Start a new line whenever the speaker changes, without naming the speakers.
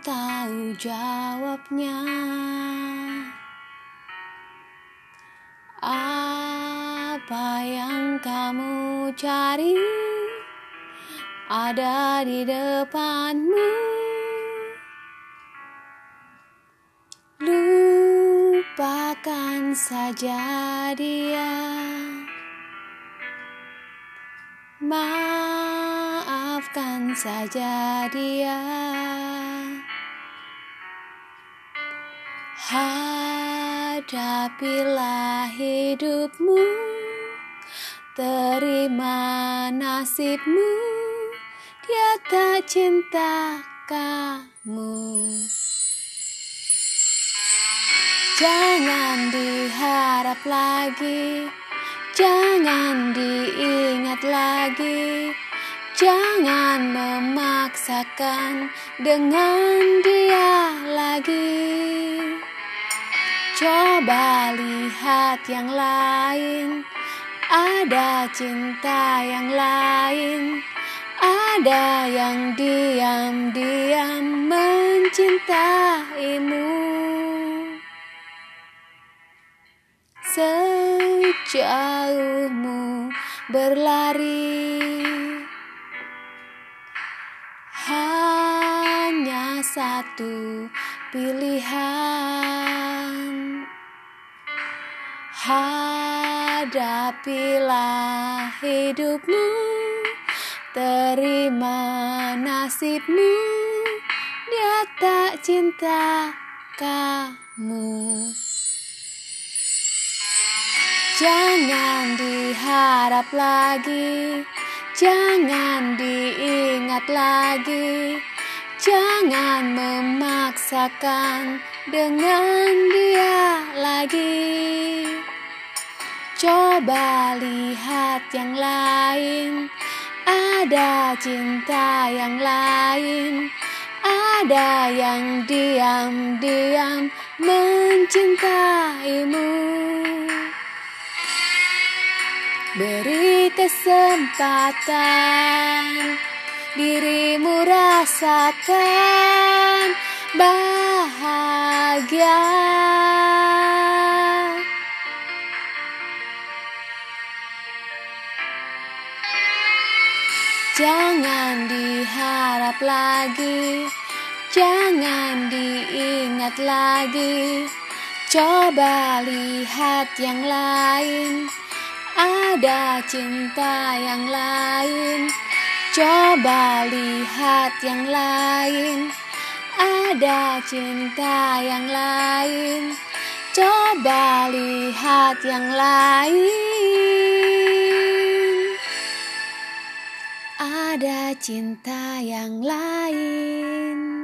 tahu jawabnya. Apa yang kamu cari Ada di depanmu? Lupakan saja dia. Maafkan saja dia Hadapilah hidupmu Terima nasibmu Dia tak cinta kamu. Jangan diharap lagi Jangan diingat lagi Jangan memaksakan dengan dia lagi Coba lihat yang lain. Ada cinta yang lain. Ada yang diam-diam mencintaimu. Sejauhmu berlari. Hanya satu pilihan. Hadapilah hidupmu Terima nasibmu. Dia tak cinta kamu. Jangan diharap lagi, jangan diingat lagi, jangan memaksakan dengan dia lagi. Coba lihat yang lain, ada cinta yang lain, ada yang diam-diam mencintaimu. Beri kesempatan rasakan bahagia. Jangan diharap lagi, jangan diingat lagi. Coba lihat yang lain ada cinta yang lain. Coba lihat yang lain, ada cinta yang lain. Coba lihat yang lain, ada cinta yang lain.